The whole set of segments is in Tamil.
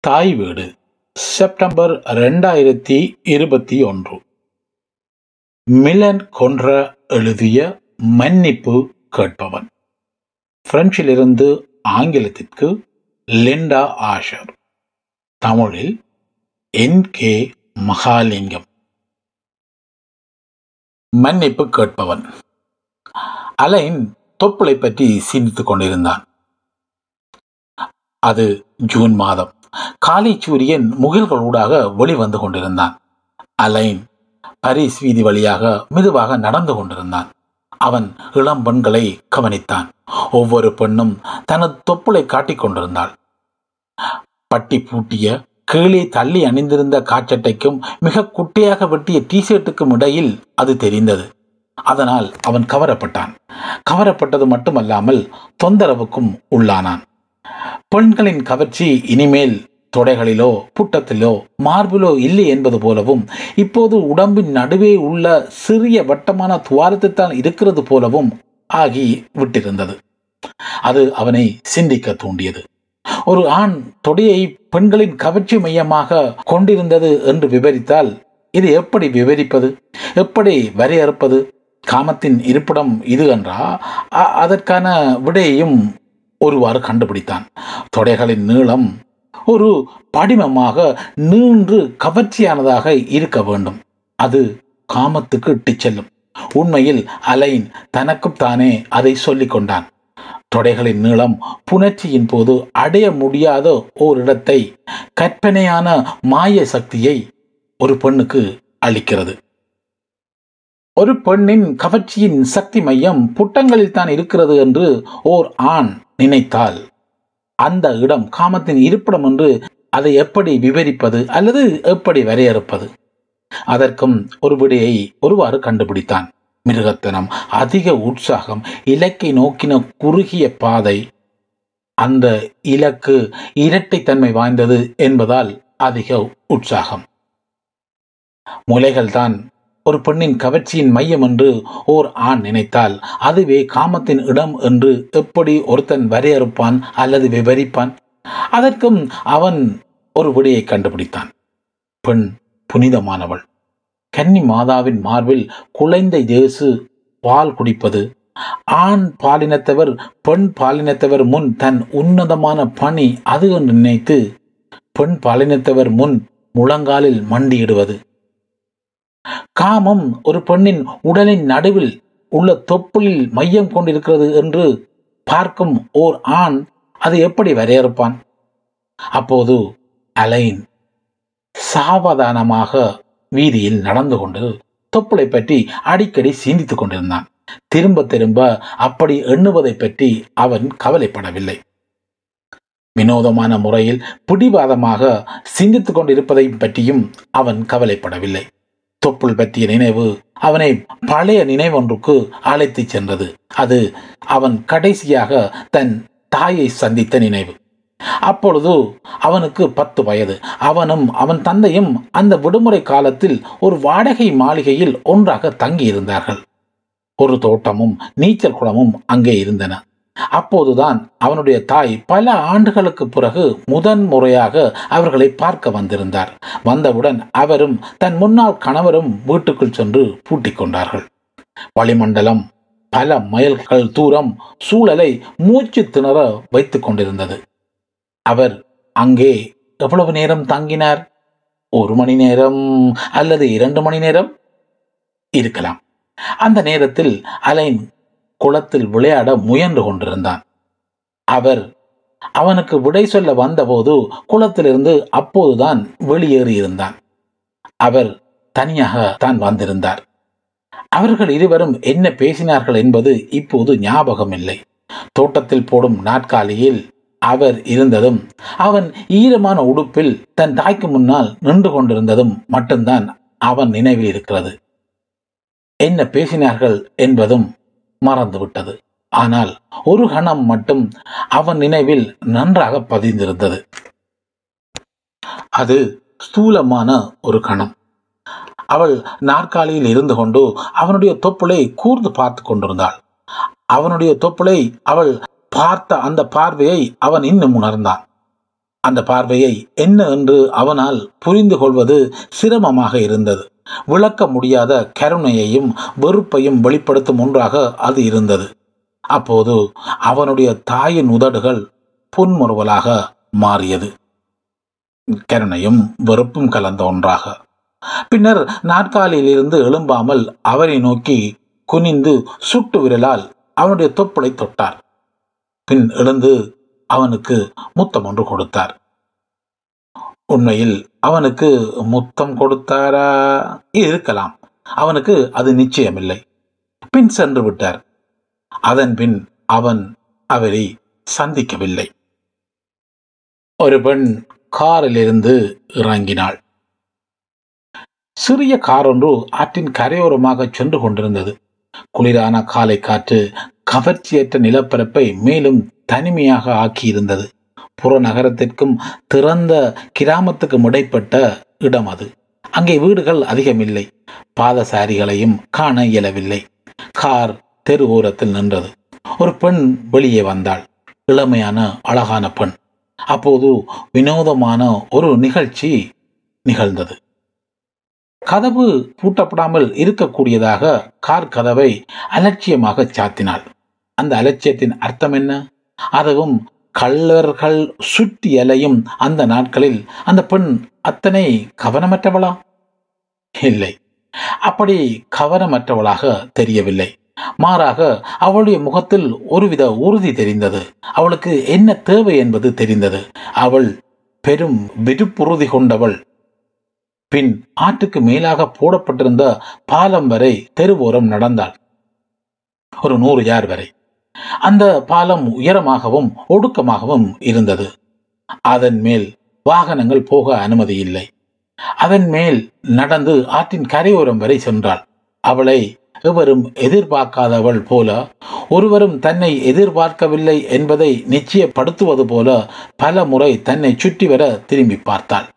தாய் வீடு செப்டம்பர் ரெண்டாயிரத்தி இருபத்தி ஒன்று. மிலன் கொன்ற எழுதிய மன்னிப்பு கேட்பவன். பிரெஞ்சிலிருந்து ஆங்கிலத்திற்கு லிண்டா ஆஷர். தமிழில் என் கே மகாலிங்கம். மன்னிப்பு கேட்பவன். அலைன் தொப்புளை பற்றி சிந்தித்துக் கொண்டிருந்தான். அது ஜூன் மாதம். காலை சூரியன் முகில்களூடாக வெளிவந்து கொண்டிருந்தான். அலைன் பரிஸ் வீதி வழியாக மெதுவாக நடந்து கொண்டிருந்தான். அவன் இளம் பெண்களை கவனித்தான். ஒவ்வொரு பெண்ணும் தனது தொப்புளை காட்டிக் கொண்டிருந்தாள். பட்டி பூட்டிய கீழே தள்ளி அணிந்திருந்த காச்சட்டைக்கும் மிக குட்டையாக வெட்டிய டிஷர்ட்டுக்கும் இடையில் அது தெரிந்தது. அதனால் அவன் கவரப்பட்டான். கவரப்பட்டது மட்டுமல்லாமல் தொந்தரவுக்கும் உள்ளானான். பெண்களின் கவர்ச்சி இனிமேல் தொடைகளிலோ புட்டத்திலோ மார்பிலோ இல்லை என்பது போலவும் இப்போது உடம்பின் நடுவே உள்ள சிறிய வட்டமான துவாரத்தைத்தான் இருக்கிறது போலவும் ஆகி விட்டிருந்தது. அது அவனை சிந்திக்க தூண்டியது. ஒரு ஆண் தொடையை பெண்களின் கவர்ச்சி மையமாக கொண்டிருந்தது என்று விவரித்தால் இது எப்படி விவரிப்பது? எப்படி வரையறுப்பது? காமத்தின் இருப்பிடம் இது என்றா? அதற்கான விடையையும் ஒருவாறு கண்டுபிடித்தான். தொடைகளின் நீளம் ஒரு படிமமாக நீண்டு கவர்ச்சியானதாக இருக்க வேண்டும். அது காமத்துக்கு இட்டுச் செல்லும். உண்மையில் அலைன் தனக்கும் தானே அதை சொல்லிக் கொண்டான். தொடைகளின் நீளம் புணர்ச்சியின் போது அடைய முடியாத ஓரிடத்தை கற்பனையான மாய சக்தியை ஒரு பெண்ணுக்கு அளிக்கிறது. ஒரு பெண்ணின் கவர்ச்சியின் சக்தி மையம் புட்டங்களில் தான் இருக்கிறது என்று ஓர் ஆண் நினைத்தால் அந்த இடம் காமத்தின் இருப்பிடம் என்று அதை எப்படி விவரிப்பது அல்லது எப்படி வரையறுப்பது? அதற்கும் ஒரு விடையை ஒருவாறு கண்டுபிடித்தான். மிருகத்தனம் அதிக உற்சாகம் இலக்கை நோக்கின குறுகிய பாதை. அந்த இலக்கு இரட்டைத்தன்மை வாய்ந்தது என்பதால் அதிக உற்சாகம். முலைகள்தான் ஒரு பெண்ணின் கவர்ச்சியின் மையம் என்று ஓர் ஆண் நினைத்தால் அதுவே காமத்தின் இடம் என்று எப்படி ஒருத்தன் வரையறுப்பான் அல்லது விவரிப்பான்? அதற்கும் அவன் ஒரு விடையை கண்டுபிடித்தான். பெண் புனிதமானவள். கன்னி மாதாவின் மார்பில் குழந்தை தேசு பால் குடிப்பது. ஆண் பாலினத்தவர் பெண் பாலினத்தவர் முன் தன் உன்னதமான பணி அது என்று நினைத்து பெண் பாலினத்தவர் முன் முழங்காலில் மண்டியிடுவது. காமம் ஒரு பெண்ணின் உடலின் நடுவில் உள்ள தொப்புளில் மையம் கொண்டிருக்கிறது என்று பார்க்கும் ஓர் ஆண் அது எப்படி வரையறுப்பான்? அப்போது அலைன் சாவதானமாக வீதியில் நடந்து கொண்டு தொப்புளை பற்றி அடிக்கடி சிந்தித்துக் கொண்டிருந்தான். திரும்ப திரும்ப அப்படி எண்ணுவதை பற்றி அவன் கவலைப்படவில்லை. வினோதமான முறையில் பிடிவாதமாக சிந்தித்துக் கொண்டிருப்பதை பற்றியும் அவன் கவலைப்படவில்லை. தொப்புள் பற்றிய நினைவு அவனை பழைய நினைவொன்றுக்கு அழைத்துச் சென்றது. அது அவன் கடைசியாக தன் தாயை சந்தித்த நினைவு. அப்பொழுது அவனுக்கு பத்து வயது. அவனும் அவன் தந்தையும் அந்த விடுமுறை காலத்தில் ஒரு வாடகை மாளிகையில் ஒன்றாக தங்கியிருந்தார்கள். ஒரு தோட்டமும் நீச்சல் குளமும் அங்கே இருந்தன. அப்போதுதான் அவனுடைய தாய் பல ஆண்டுகளுக்கு பிறகு முதன் முறையாக அவர்களை பார்க்க வந்திருந்தார். வந்தவுடன் அவரும் தன் முன்னாள் கணவரும் வீட்டுக்குள் சென்று பூட்டிக் கொண்டார்கள். வளிமண்டலம் பல மைல்கள் தூரம் சூழலை மூச்சு திணற வைத்துக் கொண்டிருந்தது. அவர் அங்கே எவ்வளவு நேரம் தங்கினார்? ஒரு மணி நேரம் அல்லது இரண்டு மணி நேரம்? இருக்கலாம். அந்த நேரத்தில் அலைன் குளத்தில் விளையாட முயன்று கொண்டிருந்தான். அவர் அவனுக்கு விடை சொல்ல வந்தபோது குளத்திலிருந்து அப்போதுதான் வெளியேறி இருந்தான் அவர் தனியாக தான் வந்திருந்தார். அவர்கள் இருவரும் என்ன பேசினார்கள் என்பது இப்போது ஞாபகம் இல்லை தோட்டத்தில் போடும் நாட்காலியில் அவர் இருந்ததும் அவன் ஈரமான உடுப்பில் தன் தாய்க்கு முன்னால் நின்று கொண்டிருந்ததும் மட்டும்தான் அவன் நினைவில் இருக்கிறது. என்ன பேசினார்கள் என்பதும் மறந்துவிட்டது. ஆனால் ஒரு கணம் மட்டும் அவன் நினைவில் நன்றாக பதிந்திருந்தது. அது ஸ்தூலமான ஒரு கணம். அவள் நாற்காலியில் இருந்து கொண்டு அவனுடைய தொப்புளை கூர்ந்து பார்த்து கொண்டிருந்தாள். அவனுடைய தொப்புளை அவள் பார்த்த அந்த பார்வையை அவன் இன்னும் உணர்ந்தான். அந்த பார்வையை என்ன என்று அவனால் புரிந்து கொள்வது சிரமமாக இருந்தது. விளக்க முடியாத கருணையையும் வெறுப்பையும் வெளிப்படுத்தும் ஒன்றாக அது இருந்தது. அப்போது அவனுடைய தாயின் உதடுகள் புன்முறுவலாக மாறியது. கருணையும் வெறுப்பும் கலந்த ஒன்றாக. பின்னர் நாற்காலியிலிருந்து எழும்பாமல் அவரை நோக்கி குனிந்து சுட்டு விரலால் அவனுடைய தொப்புளை தொட்டார். பின் எழுந்து அவனுக்கு முத்தம் ஒன்று கொடுத்தார். உண்மையில் அவனுக்கு முத்தம் கொடுத்தாரா? இருக்கலாம். அவனுக்கு அது நிச்சயமில்லை. பின் சென்று விட்டார். அதன் பின் அவன் அவரை சந்திக்கவில்லை. ஒரு பெண் காரிலிருந்து இறங்கினாள். சிறிய கார் ஒன்று ஆற்றின் கரையோரமாக சென்று கொண்டிருந்தது. குளிரான காலை காற்று கவர்ச்சியற்ற நிலப்பரப்பை மேலும் தனிமையாக ஆக்கியிருந்தது. புறநகரத்திற்கும் திறந்த கிராமத்துக்கும் இடைப்பட்ட இடம் அது. அங்கே வீடுகள் அதிகமில்லை. பாதசாரிகளையும் காண இயலவில்லை. கார் தெரு ஓரத்தில் நின்றது. ஒரு பெண் வெளியே வந்தாள். இளமையான அழகான பெண். அப்போது வினோதமான ஒரு நிகழ்ச்சி நிகழ்ந்தது. கதவு பூட்டப்படாமல் இருக்கக்கூடியதாக கார் கதவை அலட்சியமாக சாத்தினாள். அந்த அலட்சியத்தின் அர்த்தம் என்ன? அதுவும் கள்ளர்கள் சுற்றி அலையும் அந்த நாட்களில் அந்த பெண் அத்தனை கவனமற்றவளா? இல்லை. அப்படி கவனமற்றவளாக தெரியவில்லை. மாறாக அவளுடைய முகத்தில் ஒருவித உறுதி தெரிந்தது. அவளுக்கு என்ன தேவை என்பது தெரிந்தது. அவள் பெரும் விடுப்புறுதி கொண்டவள். பின் ஆற்றுக்கு மேலாக போடப்பட்டிருந்த பாலம் வரை தெருவோரம் நடந்தாள். ஒரு நூறு யார் வரை. அந்த பாலம் உயரமாகவும் ஒடுக்கமாகவும் இருந்தது. அதன் மேல் வாகனங்கள் போக அனுமதி இல்லை. அதன் மேல் நடந்து ஆற்றின் கரையோரம் வரை சென்றாள். அவளை எவரும் எதிர்பார்க்காதவள் போல ஒருவரும் தன்னை எதிர்பார்க்கவில்லை என்பதை நிச்சயப்படுத்துவது போல பல முறை தன்னை சுற்றி வர திரும்பி பார்த்தாள்.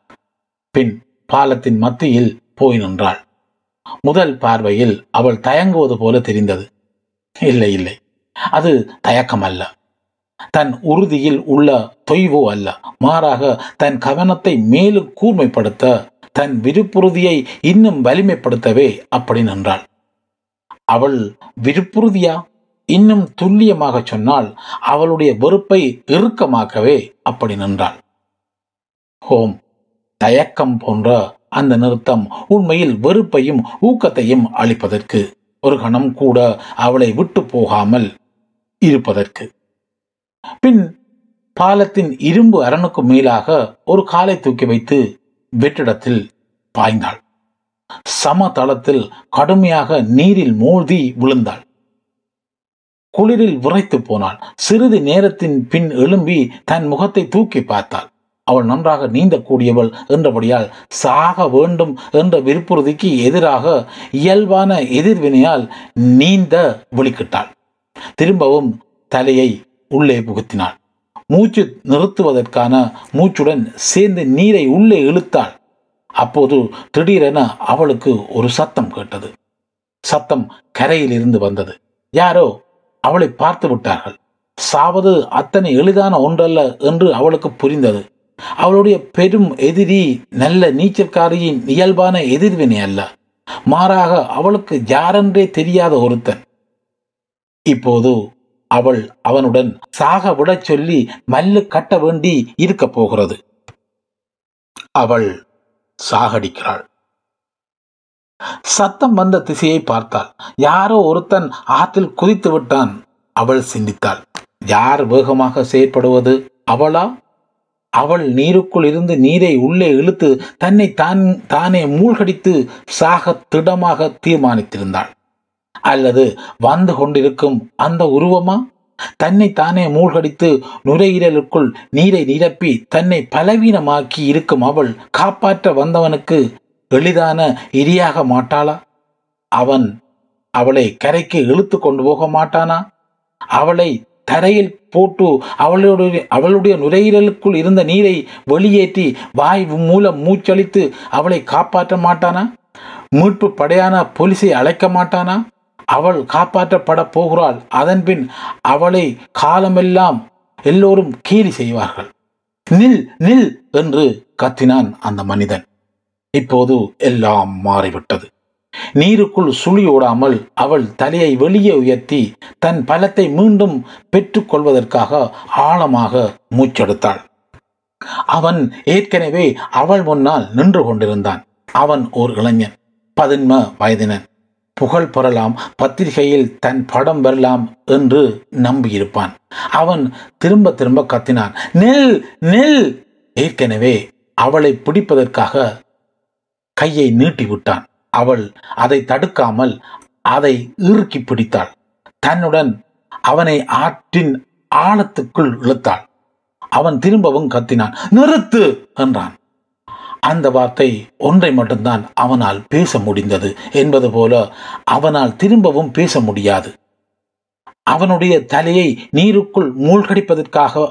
பின் பாலத்தின் மத்தியில் போய் நின்றாள். முதல் பார்வையில் அவள் தயங்குவது போல தெரிந்தது. இல்லை இல்லை. அது தயக்கம் அல்ல தன் உறுதியில் உள்ள தொய்வோ அல்ல. மாறாக தன் கவனத்தை மேலும் கூர்மைப்படுத்த தன் விருப்புறுதியை இன்னும் வலிமைப்படுத்தவே அப்படி நின்றாள். அவள் விருப்புறுதியா? இன்னும் துல்லியமாக சொன்னால் அவளுடைய வெறுப்பை இறுக்கமாக்கவே அப்படி நின்றாள். ஹோம் தயக்கம் போன்ற அந்த நிறுத்தம் உண்மையில் வெறுப்பையும் ஊக்கத்தையும் அளிப்பதற்கு ஒரு கணம் கூட அவளை விட்டு போகாமல் இருப்பதற்கு. பின் பாலத்தின் இரும்பு அரணுக்கு மேலாக ஒரு காலை தூக்கி வைத்து வெற்றிடத்தில் பாய்ந்தாள். சமதளத்தில் கடுமையாக நீரில் மூழ்கி விழுந்தாள். குளிரில் உரைத்து போனாள். சிறிது நேரத்தின் பின் எழும்பி தன் முகத்தை தூக்கி பார்த்தாள். அவள் நன்றாக நீந்தக்கூடியவள் என்றபடியால் சாக வேண்டும் என்ற விருப்புறுதிக்கு எதிராக இயல்பான எதிர்வினையால் நீந்த விழிக்கிட்டாள். திரும்பவும் தலையை உள்ளே புகுத்தினாள். மூச்சு நிறுத்துவதற்கான மூச்சுடன் சேர்ந்து நீரை உள்ளே இழுத்தாள். அப்போது திடீரென அவளுக்கு ஒரு சத்தம் கேட்டது. சத்தம் கரையில் இருந்து வந்தது. யாரோ அவளை பார்த்து விட்டார்கள். சாவது அத்தனை எளிதான ஒன்றல்ல என்று அவளுக்கு புரிந்தது. அவளுடைய பெரும் எதிரி நல்ல நீச்சல்காரியின் இயல்பான எதிர்வினை அல்ல. மாறாக அவளுக்கு யாரென்றே தெரியாத ஒருத்தன். இப்போது அவள் அவனுடன் சாக விடச் சொல்லி மல்லு கட்ட வேண்டி இருக்க போகிறது. அவள் சாகடிக்கிறாள். சத்தம் வந்த திசையை பார்த்தாள். யாரோ ஒருத்தன் ஆற்றில் குதித்து விட்டான். அவள் சிந்தித்தாள். யார் வேகமாக செயற்படுவது? அவளா? அவள் நீருக்குள் இருந்து நீரை உள்ளே இழுத்து தன்னை தான் தானே மூழ்கடித்து சாக திடமாக தீர்மானித்திருந்தாள். அல்லது வந்து கொண்டிருக்கும் அந்த உருவமா? தன்னை தானே மூழ்கடித்து நுரையீரலுக்குள் நீரை நிரப்பி தன்னை பலவீனமாக்கி இருக்கும் அவள் காப்பாற்ற வந்தவனுக்கு எளிதான இரியாக மாட்டாளா? அவன் அவளை கரைக்கு இழுத்து கொண்டு போக மாட்டானா? அவளை தரையில் போட்டு அவளுடைய அவளுடைய நுரையீரலுக்குள் இருந்த நீரை வெளியேற்றி வாய் மூலம் மூச்சளித்து அவளை காப்பாற்ற மாட்டானா? மீட்பு படையான போலீஸை அழைக்க மாட்டானா? அவள் காப்பாற்றப்பட போகிறாள் அதன்பின் அவளை காலமெல்லாம் எல்லோரும் கேலி செய்வார்கள். நில் நில் என்று கத்தினான் அந்த மனிதன். இப்போது எல்லாம் மாறிவிட்டது. நீருக்குள் சுழி ஓடாமல் அவள் தலையை வெளியே உயர்த்தி தன் பலத்தை மீண்டும் பெற்றுக்கொள்வதற்காக ஆழமாக மூச்செடுத்தாள். அவன் ஏற்கனவே அவள் முன்னால் நின்று கொண்டிருந்தான். அவன் ஓர் இளைஞன் பதின்ம வயதினன். புகழ் பெறலாம் பத்திரிகையில் தன் படம் வரலாம் என்று நம்பியிருப்பான். அவன் திரும்ப திரும்ப கத்தினான் நெல் நெல்! ஏற்கனவே அவளை பிடிப்பதற்காக கையை நீட்டி விட்டான். அவள் அதை தடுக்காமல் அதை இறுக்கி பிடித்தாள். தன்னுடன் அவனை ஆற்றின் ஆழத்துக்குள் இழுத்தாள். அவன் திரும்பவும் கத்தினான் நிறுத்து! என்றான். அந்த வார்த்தை ஒன்றை மட்டும்தான் அவனால் பேச முடிந்தது என்பது போல அவனால் திரும்பவும் பேச முடியாது. அவனுடைய தலையை நீருக்குள் மூழ்கடிப்பதற்காக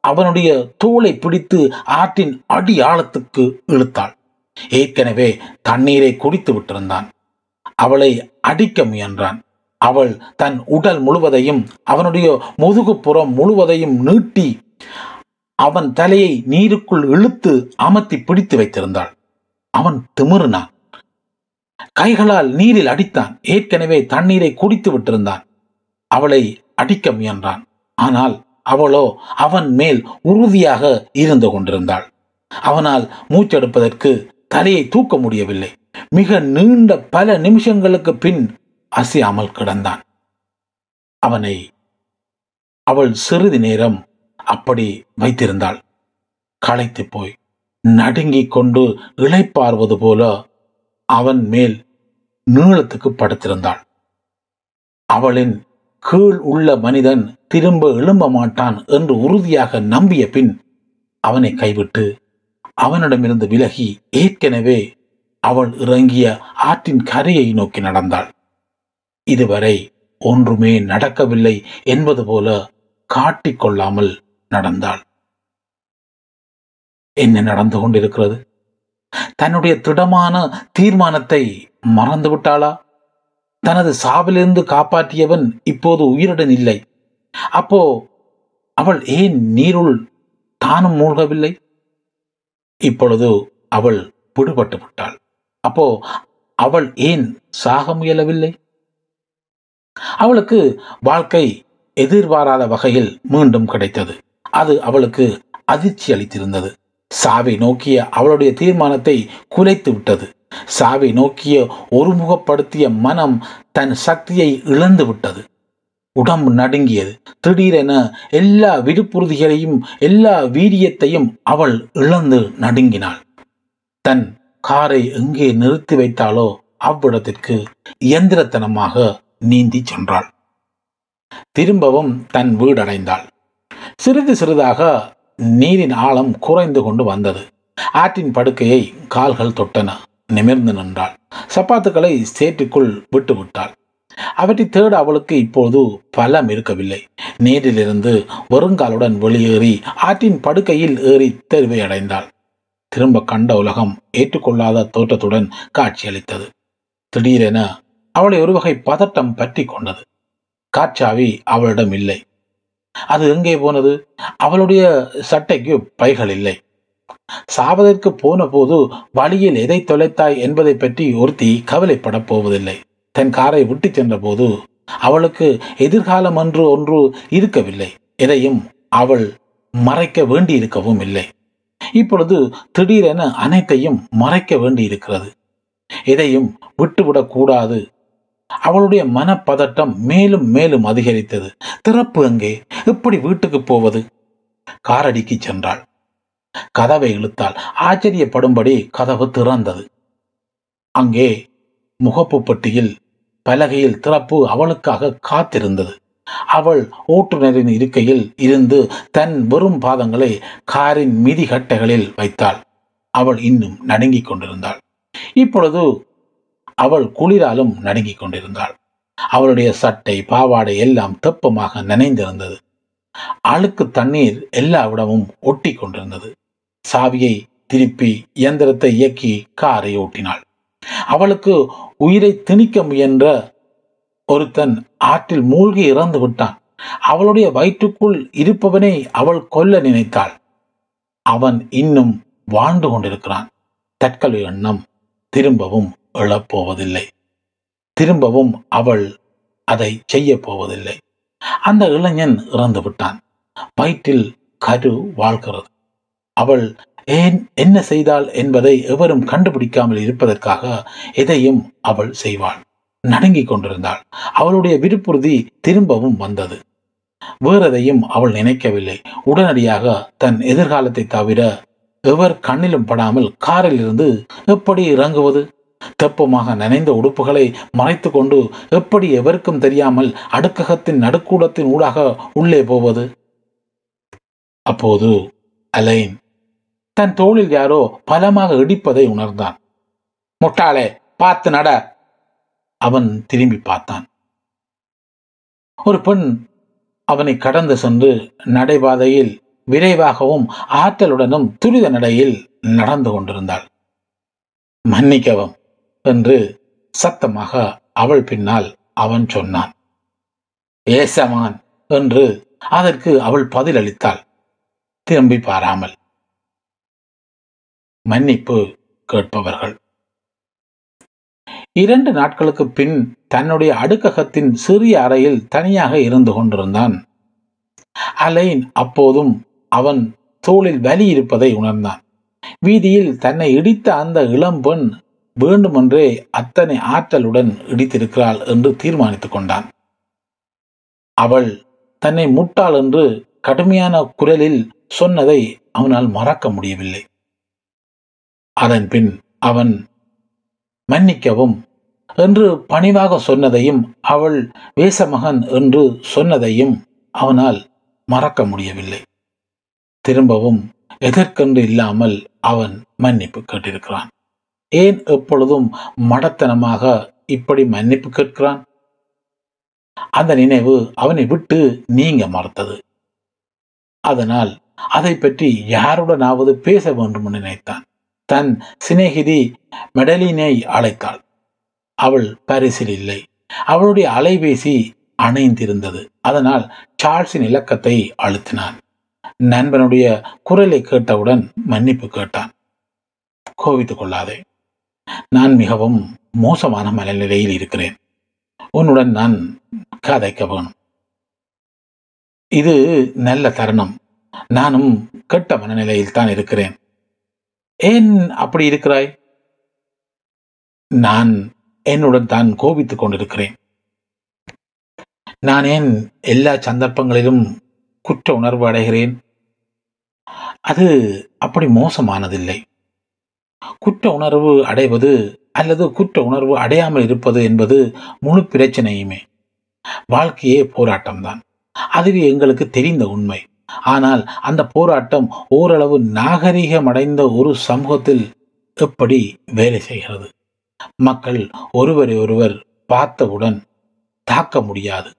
அவனுடைய தோலை பிடித்து ஆற்றின் அடி ஆழத்துக்கு இழுத்தாள். ஏற்கனவே தண்ணீரை குடித்து விட்டிருந்தான். அவளை அடிக்க முயன்றான். அவள் தன் உடல் முழுவதையும் அவனுடைய முதுகுப்புறம் முழுவதையும் நீட்டி அவன் தலையை நீருக்குள் இழுத்து அமர்த்தி பிடித்து வைத்திருந்தாள். அவன் திமிறினான் கைகளால் நீரில் அடித்தான். ஏற்கனவே தண்ணீரை குடித்து விட்டிருந்தான். அவளை அடிக்க முயன்றான். ஆனால் அவளோ அவன் மேல் உறுதியாக இருந்து கொண்டிருந்தாள். அவனால் மூச்செடுப்பதற்கு தலையை தூக்க முடியவில்லை. மிக நீண்ட பல நிமிஷங்களுக்கு பின் அசையாமல் கிடந்தான். அவனை அவள் சிறிது நேரம் அப்படி வைத்திருந்தாள். களைத்து போய் நடுங்கிக் கொண்டு இளைப்பார்வது போல அவன் மேல் நீளத்துக்கு படுத்திருந்தாள். அவளின் கீழ் உள்ள மனிதன் திரும்ப எழும்ப மாட்டான் என்று உறுதியாக நம்பிய பின் அவனை கைவிட்டு அவனிடமிருந்து விலகி ஏற்கனவே அவள் இறங்கிய ஆற்றின் கரையை நோக்கி நடந்தாள். இதுவரை ஒன்றுமே நடக்கவில்லை என்பது போல காட்டிக்கொள்ளாமல் நடந்தாள். என்ன நடந்து கொண்டிருக்கிறது? தன்னுடைய திடமான தீர்மானத்தை மறந்து விட்டாளா? தனது சாவிலிருந்து காப்பாற்றியவன் இப்போது உயிருடன் இல்லை. அப்போ அவள் ஏன் நீருள் தானும் மூழ்கவில்லை? இப்பொழுது அவள் விடுபட்டு விட்டாள். அப்போ அவள் ஏன் சாக முயலவில்லை? அவளுக்கு வாழ்க்கை எதிர்பாராத வகையில் மீண்டும் கிடைத்தது. அது அவளுக்கு அதிர்ச்சி அளித்திருந்தது. சாவை நோக்கிய அவளுடைய தீர்மானத்தை குலைத்து விட்டது. சாவை நோக்கிய ஒருமுகப்படுத்திய மனம் தன் சக்தியை இழந்து விட்டது. உடம்பு நடுங்கியது. திடீரென எல்லா விடுப்புறுதிகளையும் எல்லா வீரியத்தையும் அவள் இழந்து நடுங்கினாள். தன் காரை எங்கே நிறுத்தி வைத்தாலோ அவ்விடத்திற்கு இயந்திரத்தனமாக நீந்தி சென்றாள். திரும்பவும் தன் வீடடைந்தாள். சிறிது சிறிதாக நீரின் ஆழம் குறைந்து கொண்டு வந்தது. ஆற்றின் படுக்கையை கால்கள் தொட்டன. நிமிர்ந்து நின்றாள். சப்பாத்துக்களை சேற்றுக்குள் விட்டு விட்டாள் அவற்றை தேட அவளுக்கு இப்போது பலம் இருக்கவில்லை. நீரிலிருந்து வருங்காலுடன் வெளியேறி ஆற்றின் படுக்கையில் ஏறி தெருவை அடைந்தாள். திரும்ப கண்ட உலகம் ஏற்றுக்கொள்ளாத தோற்றத்துடன் காட்சியளித்தது. திடீரென அவளை ஒரு வகை பதட்டம் பற்றி கொண்டது. காட்சாவி அவளிடம் இல்லை. அது எங்கே போனது? அவளுடைய சட்டைக்கு பைகள் இல்லை. சாவதற்கு போன போது வழியில் எதை தொலைத்தாய் என்பதை பற்றி ஒருத்தி கவலைப்படப் போவதில்லை. தன் காரை விட்டு சென்ற போது அவளுக்கு எதிர்காலம் என்று ஒன்று இருக்கவில்லை. எதையும் அவள் மறைக்க வேண்டியிருக்கவும் இல்லை. இப்பொழுது திடீரென அனைத்தையும் மறைக்க வேண்டியிருக்கிறது. எதையும் விட்டுவிடக்கூடாது அவளுடைய மனப்பதட்டம் மேலும் மேலும் அதிகரித்தது. திறப்பு அங்கே எப்படி வீட்டுக்கு போவது? காரடிக்கு சென்றாள். கதவை இழுத்தால் ஆச்சரியப்படும்படி கதவு திறந்தது. அங்கே முகப்பு பெட்டியில் பலகையில் திறப்பு அவளுக்காக காத்திருந்தது. அவள் ஓட்டுநரின் இருக்கையில் இருந்து தன் வெறும் பாதங்களை காரின் மிதிகட்டைகளில் வைத்தாள். அவள் இன்னும் நடுங்கிக் கொண்டிருந்தாள். இப்பொழுது அவள் குளிராலும் நடுங்கிக் கொண்டிருந்தாள். அவளுடைய சட்டை பாவாடை எல்லாம் தெப்பமாக நினைந்திருந்தது. அழுக்கு தண்ணீர் எல்லாவிடமும் ஒட்டி கொண்டிருந்தது. சாவியை திருப்பி இயந்திரத்தை இயக்கி காரை ஓட்டினாள். அவளுக்கு உயிரை திணிக்க முயன்ற ஒருத்தன் ஆற்றில் மூழ்கி இறந்து விட்டான். அவளுடைய வயிற்றுக்குள் இருப்பவனை அவள் கொல்ல நினைத்தாள். அவன் இன்னும் வாழ்ந்து கொண்டிருக்கிறான். தற்கொலை எண்ணம் திரும்பவும் எழப்போவதில்லை. திரும்பவும் அவள் அதை செய்ய போவதில்லை அந்த இளைஞன் இறந்து விட்டான். வயிற்றில் கரு வாழ்கிறது. அவள் ஏன் என்ன செய்தாள் என்பதை எவரும் கண்டுபிடிக்காமல் இருப்பதற்காக எதையும் அவள் செய்வாள். நடுங்கிக் கொண்டிருந்தாள். அவளுடைய விருப்புறுதி திரும்பவும் வந்தது. வேறெதையும் அவள் நினைக்கவில்லை. உடனடியாக தன் எதிர்காலத்தை தவிர எவர் கண்ணிலும் படாமல் காரில் இருந்து எப்படி இறங்குவது? தெப்பமாக நனைந்த உடுப்புகளை மறைத்து கொண்டு எப்படி எவருக்கும் தெரியாமல் அடுக்ககத்தின் நடுக்கூடத்தின் ஊடாக உள்ளே போவது? அப்போது அலைன் தன் தோளில் யாரோ பலமாக இடிப்பதை உணர்ந்தான். முட்டாளே பார்த்து நட! அவன் திரும்பி பார்த்தான். ஒரு பெண் அவனை கடந்து சென்று நடைபாதையில் விரைவாகவும் ஆற்றலுடனும் துரித நடையில் நடந்து கொண்டிருந்தாள். மன்னிக்கவும் என்று சத்தமாக அவள் பின்னால் அவன் சொன்னான். ஏசமான் என்று அதற்கு அவள் பதிலளித்தாள். திரும்பி பாராமல். மன்னிப்பு கேட்பவர்கள். இரண்டு நாட்களுக்கு பின் தன்னுடைய அடுக்ககத்தின் சிறிய அறையில் தனியாக இருந்து கொண்டிருந்தான். அலைன் அப்போதும் அவன் தோளில் வலி இருப்பதை உணர்ந்தான். வீதியில் தன்னை இடித்த அந்த இளம்பெண் வேண்டுமென்றே அத்தனை ஆற்றலுடன் இடித்திருக்கிறாள் என்று தீர்மானித்துக் கொண்டான். அவள் தன்னை முட்டாள் என்று கடுமையான குரலில் சொன்னதை அவனால் மறக்க முடியவில்லை. அதன் பின் அவன் மன்னிக்கவும் என்று பணிவாக சொன்னதையும் அவள் வேசமகன் என்று சொன்னதையும் அவனால் மறக்க முடியவில்லை. திரும்பவும் எதற்கென்று இல்லாமல் அவன் மன்னிப்பு கேட்டிருக்கிறான். ஏன் எப்பொழுதும் மடத்தனமாக இப்படி மன்னிப்பு கேட்கிறான்? அந்த நினைவு அவனை விட்டு நீங்க மறுத்தது. அதனால் அதை பற்றி யாருடனாவது பேச வேண்டும் நினைத்தான். தன் சிநேகிதி மெடலினை அழைத்தாள். அவள் பரிசில் இல்லை. அவளுடைய அலைபேசி அணைந்திருந்தது. அதனால் சார்ல்ஸின் இலக்கத்தை அழுத்தினான். நண்பனுடைய குரலை கேட்டவுடன் மன்னிப்பு கேட்டான். கோவித்துக் கொள்ளாதே. நான் மிகவும் மோசமான மனநிலையில் இருக்கிறேன். உன்னுடன் நான் கதைக்க வேணும். இது நல்ல தருணம். நானும் கெட்ட மனநிலையில் தான் இருக்கிறேன். ஏன் அப்படி இருக்கிறாய்? நான் என்னுடன் தான் கோபித்துக் கொண்டிருக்கிறேன். நான் ஏன் எல்லா சந்தர்ப்பங்களிலும் குற்ற உணர்வு அடைகிறேன்? அது அப்படி மோசமானதில்லை. குற்ற உணர்வு அடைவது அல்லது குற்ற உணர்வு அடையாமல் இருப்பது என்பது முழு பிரச்சனையுமே. வாழ்க்கையே போராட்டம்தான். அதுவே எங்களுக்கு தெரிந்த உண்மை. ஆனால் அந்த போராட்டம் ஓரளவு நாகரிகமடைந்த ஒரு சமூகத்தில் எப்படி வேலை செய்கிறது? மக்கள் ஒருவரை ஒருவர் பார்த்தவுடன் தாக்க முடியாது.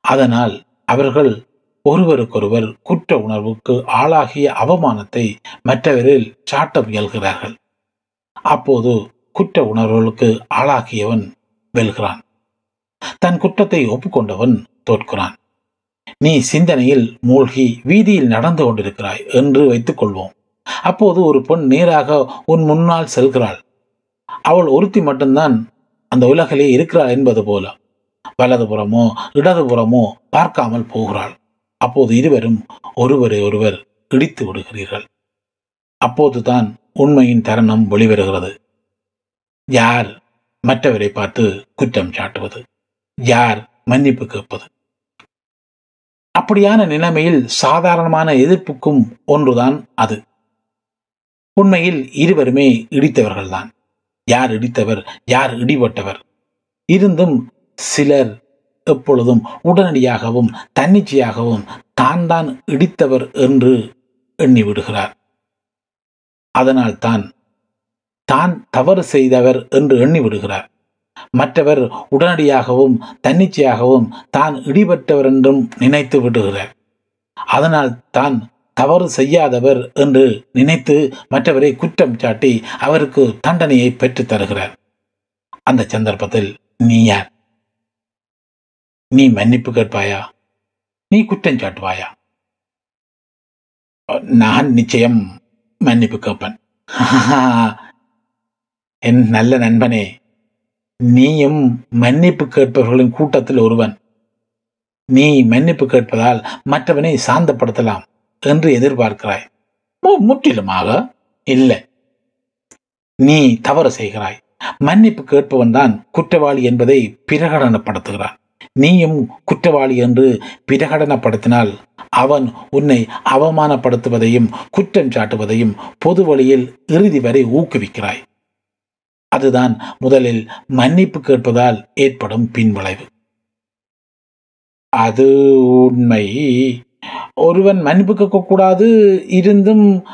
அதனால் அவர்கள் ஒருவருக்கொருவர் குற்ற உணர்வுக்கு ஆளாகிய அவமானத்தை மற்றவரில் சாட்ட முயல்கிறார்கள். அப்போது குற்ற உணர்வுகளுக்கு ஆளாகியவன் வெல்கிறான். தன் குற்றத்தை ஒப்புக்கொண்டவன் தோற்கிறான். நீ சிந்தனையில் மூழ்கி வீதியில் நடந்து கொண்டிருக்கிறாய் என்று வைத்துக் கொள்வோம். அப்போது ஒரு பெண் நேராக உன் முன்னால் செல்கிறாள். அவள் ஒருத்தி மட்டும்தான் அந்த உலகிலே இருக்கிறாள் என்பது போல. வலதுபுறமோ இடதுபுறமோ பார்க்காமல் போகிறாள். அப்போது இருவரும் ஒருவரை ஒருவர் இடித்து விடுகிறீர்கள். அப்போதுதான் உண்மையின் தருணம் வெளிவருகிறது. யார் மற்றவரை பார்த்து குற்றம் சாட்டுவது? யார் மன்னிப்பு கேட்பது? அப்படியான நிலைமையில் சாதாரணமான எதிர்ப்புக்கும் ஒன்றுதான் அது. உண்மையில் இருவருமே இடித்தவர்கள்தான். யார் இடித்தவர் யார் இடிபட்டவர்? இருந்தும் சிலர் எப்பொழுதும் உடனடியாகவும் தன்னிச்சையாகவும் தான் தான் இடித்தவர் என்று எண்ணி விடுகிறார் அதனால் தான் தான் தவறு செய்தவர் என்று எண்ணி விடுகிறார் மற்றவர் உடனடியாகவும் தன்னிச்சையாகவும் தான் இடிபட்டவர் என்றும் நினைத்து விடுகிறார். அதனால் தான் தவறு செய்யாதவர் என்று நினைத்து மற்றவரை குற்றம் சாட்டி அவருக்கு தண்டனையை பெற்றுத் தருகிறார். அந்த சந்தர்ப்பத்தில் நீ யார்? நீ மன்னிப்பு கேட்பாயா? நீ குற்றம் சாட்டுவாயா? நான் நிச்சயம் மன்னிப்பு கேட்பன் என் நல்ல நண்பனே நீயும் மன்னிப்பு கேட்பவர்களின் கூட்டத்தில் ஒருவன். நீ மன்னிப்பு கேட்பதால் மற்றவனை சாந்தப்படுத்தலாம் என்று எதிர்பார்க்கிறாய். முற்றிலுமாக இல்லை. நீ தவறு செய்கிறாய். மன்னிப்பு கேட்பவன் தான் குற்றவாளி என்பதை பிரகடனப்படுத்துகிறான். நீயும் குற்றவாளி என்று பிரகடனப்படுத்தினால் அவன் உன்னை அவமானப்படுத்துவதையும் குற்றம் சாட்டுவதையும் பொது வழியில் இறுதி வரை ஊக்குவிக்கிறாய். அதுதான் முதலில் மன்னிப்பு கேட்பதால் ஏற்படும் பின்விளைவு. அது உண்மை. ஒருவன் மன்னிப்பு கேட்கக்கூடாது இருந்தும்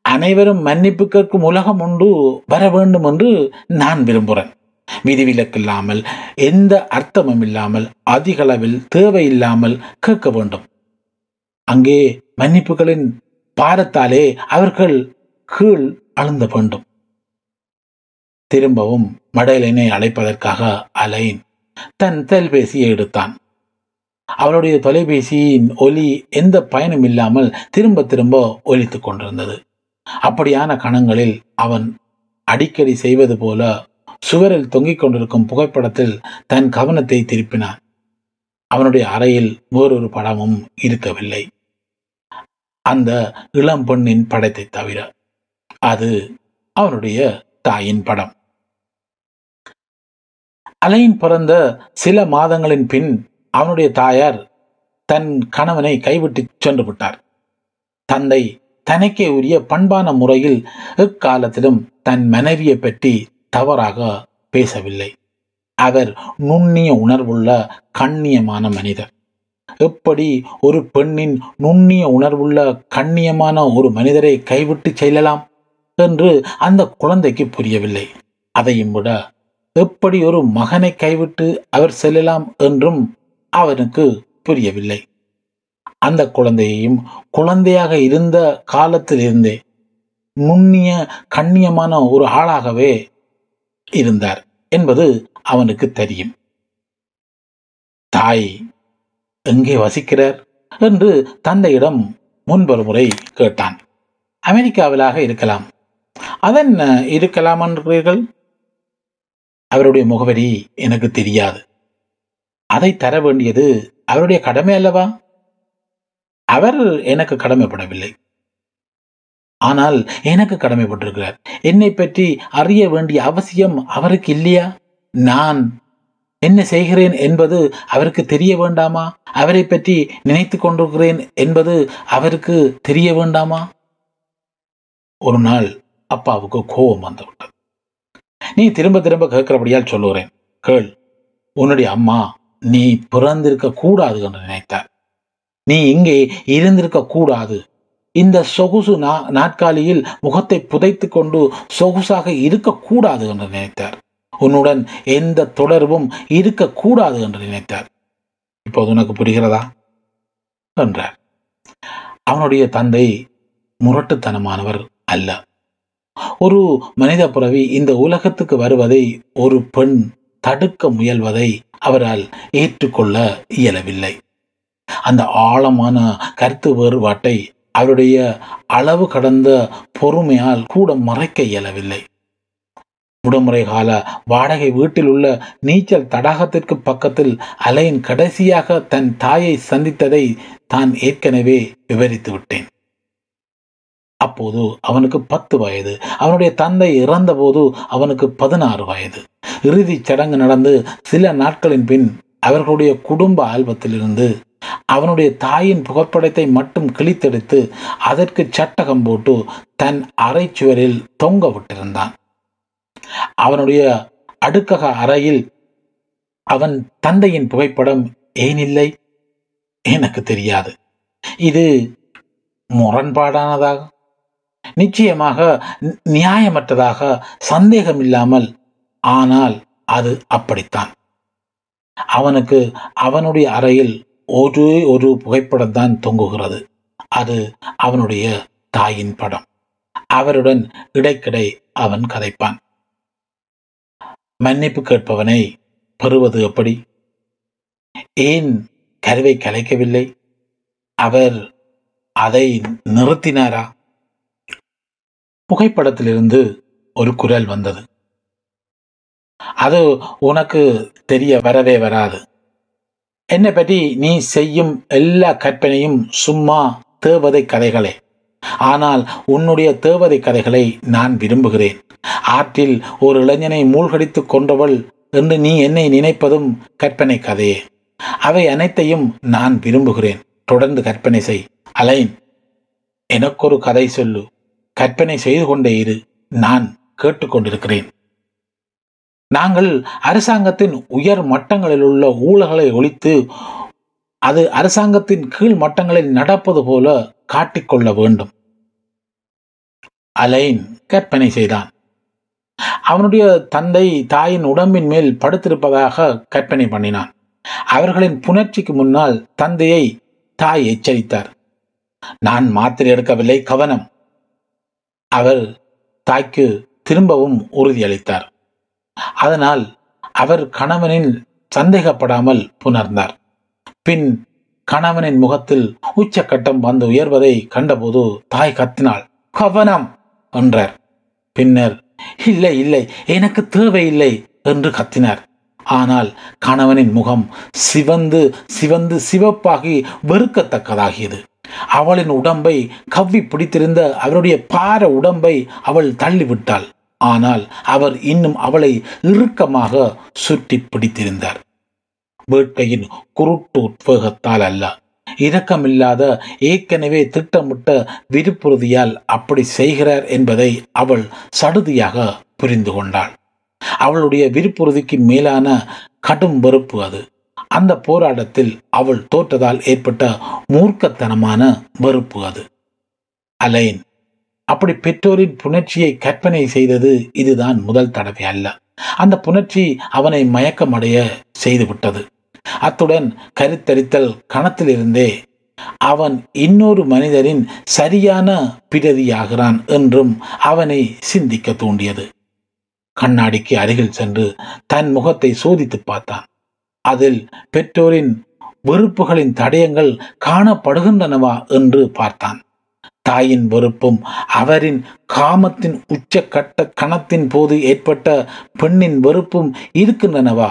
அனைவரும் மன்னிப்பு கேட்கும் உலகம் உண்டு வர வேண்டும் என்று நான் விரும்புகிறேன். விதிவிலக்கில்லாமல் எந்த அர்த்தமும் இல்லாமல் அதிக அளவில் தேவையில்லாமல் கேட்க வேண்டும். அங்கே மன்னிப்புகளின் பாரத்தாலே அவர்கள் கீழ் அழுந்த வேண்டும். திரும்பவும் மடலினை அழைப்பதற்காக அலைன் தன் தொலைபேசியை எடுத்தான். அவளுடைய தொலைபேசியின் ஒலி எந்த பயனும் இல்லாமல் திரும்ப திரும்ப ஒலித்துக் கொண்டிருந்தது. அப்படியான கணங்களில் அவன் அடிக்கடி செய்வது போல சுவரில் தொங்கிக் கொண்டிருக்கும் புகைப்படத்தில் தன் கவனத்தை திருப்பினான். அவனுடைய அறையில் வேறொரு படமும் இருக்கவில்லை. அந்த இளம் பெண்ணின் படத்தை தவிர அது அவனுடைய தாயின் படம். அலையின் பிறந்த சில மாதங்களின் பின் அவனுடைய தாயார் தன் கணவனை கைவிட்டு சென்று விட்டார். தந்தை தனக்கே உரிய பண்பான முறையில் எக்காலத்திலும் தன் மனைவியை பற்றி தவறாக பேசவில்லை. அவர் நுண்ணிய உணர்வுள்ள கண்ணியமான மனிதர். எப்படி ஒரு பெண்ணின் நுண்ணிய உணர்வுள்ள கண்ணியமான ஒரு மனிதரை கைவிட்டு செல்லலாம் என்று அந்த குழந்தைக்கு புரியவில்லை. அதையும் விட எப்படி ஒரு மகனை கைவிட்டு அவர் செல்லலாம் என்றும் அவனுக்கு புரியவில்லை. அந்த குழந்தையையும் குழந்தையாக இருந்த காலத்திலிருந்தே நுண்ணிய கண்ணியமான ஒரு ஆளாகவே இருந்தார் என்பது அவனுக்கு தெரியும். தாய் எங்கே வசிக்கிறார்? என்று தந்தையிடம் முன்பொரு முறை கேட்டான். அமெரிக்காவிலாக இருக்கலாம். அதன் இருக்கலாம் என்றீர்கள்? அவருடைய முகவரி எனக்கு தெரியாது. அதை தர வேண்டியது அவருடைய கடமை அல்லவா? அவர் எனக்கு கடமைப்படவில்லை. ஆனால் எனக்கு கடமைப்பட்டிருக்கிறார் என்னை பற்றி அறிய வேண்டிய அவசியம் அவருக்கு இல்லையா? நான் என்ன செய்கிறேன் என்பது அவருக்கு தெரிய வேண்டாமா? அவரை பற்றி நினைத்து கொண்டிருக்கிறேன் என்பது அவருக்கு தெரிய வேண்டாமா? ஒரு நாள் அப்பாவுக்கு கோபம் வந்துவிட்டது. நீ திரும்ப திரும்ப கேட்கிறபடியால் சொல்லுகிறேன். கேள் உன்னுடைய அம்மா நீ பிறந்திருக்க கூடாது என்று நினைத்தார். நீ இங்கே இருந்திருக்க கூடாது. இந்த சொகுசு நா- நாட்காலியில் முகத்தை புதைத்து கொண்டு சொகுசாக இருக்கக்கூடாது என்று நினைத்தார். உன்னுடன் எந்த தொடர்பும் இருக்கக்கூடாது என்று நினைத்தார். இப்போது உனக்கு புரிகிறதா? என்றார். அவனுடைய தந்தை முரட்டுத்தனமானவர் அல்ல. ஒரு மனித பிறவி இந்த உலகத்துக்கு வருவதை ஒரு பெண் தடுக்க முயல்வதை அவரால் ஏற்றுக்கொள்ள இயலவில்லை. அந்த ஆழமான கருத்து வேறுபாட்டை அவருடைய அளவு கடந்த பொறுமையால் கூட மறைக்க இயலவில்லை. விடுமுறை கால வாடகை வீட்டில் உள்ள நீச்சல் தடாகத்திற்கு பக்கத்தில் அலையின் கடைசியாக தன் தாயை சந்தித்ததை தான் ஏற்கனவே விவரித்து விட்டேன். அப்போது அவனுக்கு பத்து வயது. அவனுடைய தந்தை இறந்தபோது அவனுக்கு பதினாறு வயது. இறுதிச் சடங்கு நடந்து சில நாட்களின் பின் அவர்களுடைய குடும்ப ஆல்பத்திலிருந்து அவனுடைய தாயின் புகைப்படத்தை மட்டும் கிழித்தெடுத்து அதற்கு சட்டகம் போட்டு தன் அரைச்சுவரில் தொங்க விட்டிருந்தான். அவனுடைய அடுக்கக அறையில் அவன் தந்தையின் புகைப்படம் ஏன் இல்லை எனக்கு தெரியாது. இது முரண்பாடானதாக நிச்சயமாக நியாயமற்றதாக நியாயமற்றதாக சந்தேகமில்லாமல் ஆனால் அது அப்படித்தான். அவனுக்கு அவனுடைய அறையில் ஒரே ஒரு புகைப்படம் தான் தொங்குகிறது. அது அவனுடைய தாயின் படம். அவருடன் இடைக்கிடை அவன் கதைப்பான். மன்னிப்பு கேட்பவனை பெறுவது எப்படி? ஏன் கருவை கலைக்கவில்லை? அவர் அதை நிறுத்தினாரா? புகைப்படத்திலிருந்து ஒரு குரல் வந்தது. அது உனக்கு தெரிய வரவே வராது. என்னை பற்றி நீ செய்யும் எல்லா கற்பனையும் சும்மா தேவதை கதைகளே. ஆனால் உன்னுடைய தேவதை கதைகளை நான் விரும்புகிறேன். ஆற்றில் ஒரு இளைஞனை மூழ்கடித்து கொண்டவள் என்று நீ என்னை நினைப்பதும் கற்பனை கதையே. அவை அனைத்தையும் நான் விரும்புகிறேன். தொடர்ந்து கற்பனை செய். அலைன். எனக்கொரு கதை சொல்லு. கற்பனை செய்து கொண்டே இரு. நான் கேட்டுக்கொண்டிருக்கிறேன். நாங்கள் அரசாங்கத்தின் உயர் மட்டங்களில் உள்ள ஊழல்களை ஒழித்து அது அரசாங்கத்தின் கீழ் மட்டங்களில் நடப்பது போல காட்டிக்கொள்ள வேண்டும். அலைன் கற்பனை செய்தான். அவனுடைய தந்தை தாயின் உடம்பின் மேல் படுத்திருப்பதாக கற்பனை பண்ணினான். அவர்களின் புணர்ச்சிக்கு முன்னால் தந்தையை தாய் எச்சரித்தார். நான் மாத்திரை எடுக்கவில்லை கவனம். அவர் தாய்க்கு திரும்பவும் உறுதியளித்தார். அதனால் அவர் கணவனில் சந்தேகப்படாமல் புணர்ந்தார். பின் கணவனின் முகத்தில் உச்சக்கட்டம் வந்து உயர்வதை கண்டபோது தாய் கத்தினாள் கவனம்! என்றார். பின்னர் இல்லை இல்லை எனக்கு தேவையில்லை! என்று கத்தினார். ஆனால் கணவனின் முகம் சிவந்து சிவந்து சிவப்பாகி வெறுக்கத்தக்கதாகியது. அவளின் உடம்பை கவ்வி பிடித்திருந்த அவருடைய பார உடம்பை அவள் தள்ளிவிட்டாள். ஆனால் அவர் இன்னும் அவளை இறுக்கமாக சுற்றி பிடித்திருந்தார். வேட்கையின் குருட்டு உத்வேகத்தால் அல்ல. இரக்கமில்லாத ஏற்கனவே திட்டமிட்ட விருப்புறுதியால் அப்படி செய்கிறார் என்பதை அவள் சடுதியாக புரிந்து கொண்டாள். அவளுடைய விருப்புறுதிக்கு மேலான கடும் வெறுப்பு அது. அந்த போராட்டத்தில் அவள் தோற்றதால் ஏற்பட்ட மூர்க்கத்தனமான வெறுப்பு அது. அலைன். அப்படி பெற்றோரின் புணர்ச்சியை கற்பனை செய்தது இதுதான் முதல் தடவை அல்ல. அந்த புணர்ச்சி அவனை மயக்கமடைய செய்துவிட்டது. அத்துடன் கருத்தரித்தல் கணத்திலிருந்தே அவன் இன்னொரு மனிதரின் சரியான பிரதியாகிறான் என்றும் அவனை சிந்திக்க தூண்டியது. கண்ணாடிக்கு அருகில் சென்று தன் முகத்தை சோதித்து பார்த்தான். அதில் பெற்றோரின் வெறுப்புகளின் தடயங்கள் காணப்படுகின்றனவா என்று பார்த்தான். தாயின் வெறுப்பும் அவரின் காமத்தின் உச்சக்கட்ட கணத்தின் போது ஏற்பட்ட பெண்ணின் வெறுப்பும் இருக்கின்றனவா?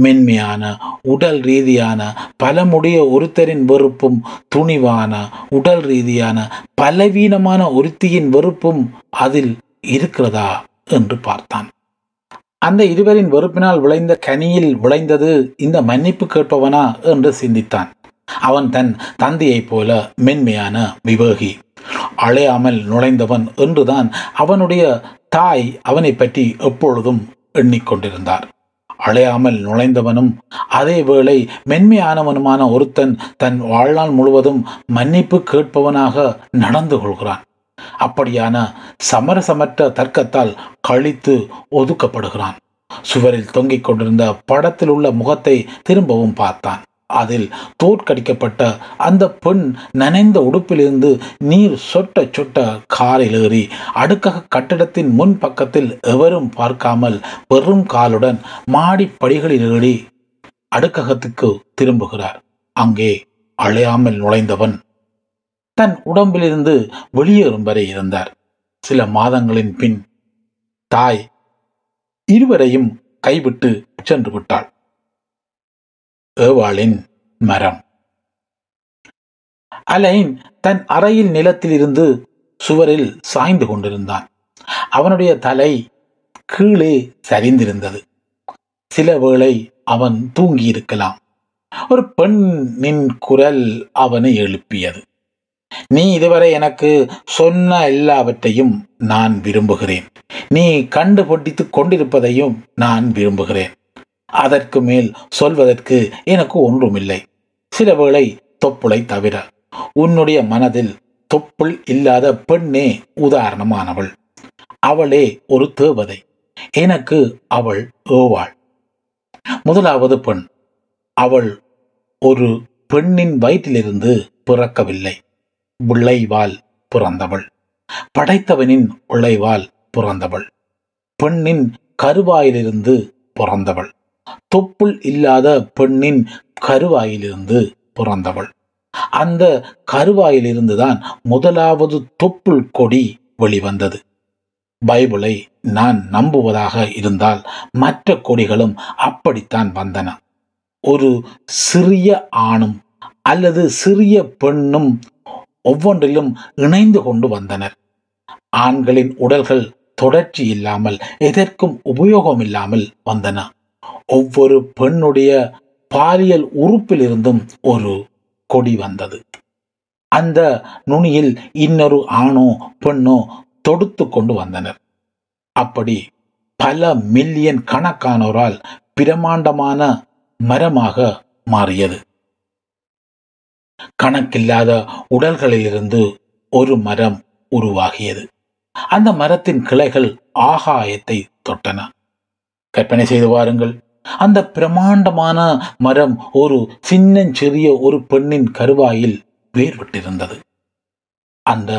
மென்மையான உடல் ரீதியான பலமுடைய ஒருத்தரின் வெறுப்பும் துணிவான உடல் ரீதியான பலவீனமான ஒருத்தியின் வெறுப்பும் அதில் இருக்கிறதா? என்று பார்த்தான். அந்த இருவரின் வெறுப்பினால் விளைந்த கனியில் விளைந்தது இந்த மன்னிப்பு கேட்பவனா? என்று சிந்தித்தான். அவன் தன் தந்தையைப் போல மென்மையான விவேகி. அழையாமல் நுழைந்தவன் என்றுதான் அவனுடைய தாய் அவனை பற்றி எப்பொழுதும் எண்ணிக்கொண்டிருந்தார். அழையாமல் நுழைந்தவனும் அதேவேளை மென்மையானவனுமான ஒருத்தன் தன் வாழ்நாள் முழுவதும் மன்னிப்பு கேட்பவனாக நடந்து கொள்கிறான். அப்படியான சமரசமற்ற தர்க்கத்தால் கழித்து ஒதுக்கப்படுகிறான். சுவரில் தொங்கிக் கொண்டிருந்த படத்தில் உள்ள முகத்தை திரும்பவும் பார்த்தான். அதில் தோற்கடிக்கப்பட்ட அந்த பெண் நனைந்த உடுப்பிலிருந்து நீர் சொட்ட சொட்ட காரில் ஏறி அடுக்கக கட்டிடத்தின் முன் பக்கத்தில் எவரும் பார்க்காமல் வெறும் காலுடன் மாடி படிகளில் ஏறி அடுக்ககத்துக்கு திரும்புகிறார். அங்கே அழையாமல் நுழைந்தவன் தன் உடம்பிலிருந்து வெளியேறும் வரை இருந்தார். சில மாதங்களின் பின் தாய் இருவரையும் கைவிட்டு சென்று விட்டாள். ஏவாளின் மரம். அலைன் தன் அறையில் நிலத்திலிருந்து சுவரில் சாய்ந்து கொண்டிருந்தான். அவனுடைய தலை கீழே சரிந்திருந்தது. சில வேளை அவன் தூங்கி இருக்கலாம் ஒரு பெண்ணின் குரல் அவனை எழுப்பியது. நீ இதுவரை எனக்கு சொன்ன எல்லாவற்றையும் நான் விரும்புகிறேன். நீ கண்டுபிடித்து கொண்டிருப்பதையும் நான் விரும்புகிறேன். அதற்கு மேல் சொல்வதற்கு எனக்கு ஒன்றுமில்லை. சில வேளை தொப்புளை தவிர உன்னுடைய மனதில் தொப்புள் இல்லாத பெண்ணே உதாரணமானவள். அவளே ஒரு தேவதை. எனக்கு அவள் ஏவாள். முதலாவது பெண். அவள் ஒரு பெண்ணின் வயிற்றிலிருந்து பிறக்கவில்லை. விளைவால் பிறந்தவள். படைத்தவனின் உழைவால் பிறந்தவள். பெண்ணின் கருவாயிலிருந்து பிறந்தவள். தொப்புள் இல்லாத பெண்ணின் கருவாயிலிருந்து பிறந்தவள். அந்த கருவாயிலிருந்துதான் முதலாவது தொப்புள் கொடி வெளிவந்தது. பைபிளை நான் நம்புவதாக இருந்தால் மற்ற கொடிகளும் அப்படித்தான் வந்தன. ஒரு சிறிய ஆணும் அல்லது சிறிய பெண்ணும் ஒவ்வொன்றிலும் இணைந்து கொண்டு வந்தனர். ஆண்களின் உடல்கள் தொடர்ச்சி இல்லாமல் எதற்கும் உபயோகம் இல்லாமல் வந்தன. ஒவ்வொரு பெண்ணுடைய பாலியல் உறுப்பிலிருந்தும் ஒரு கொடி வந்தது. அந்த நுனியில் இன்னொரு ஆணோ பெண்ணோ தொடுத்து கொண்டு வந்தனர். அப்படி பல மில்லியன் கணக்கானோரால் பிரமாண்டமான மரமாக மாறியது. கணக்கில்லாத உடல்களிலிருந்து ஒரு மரம் உருவாகியது. அந்த மரத்தின் கிளைகள் ஆகாயத்தை தொட்டன. கற்பனை செய்து பாருங்கள் அந்த பிரமாண்டமான மரம் ஒரு சின்னஞ்சிறிய ஒரு பெண்ணின் கருவாயில் வேர்விட்டிருந்தது அந்த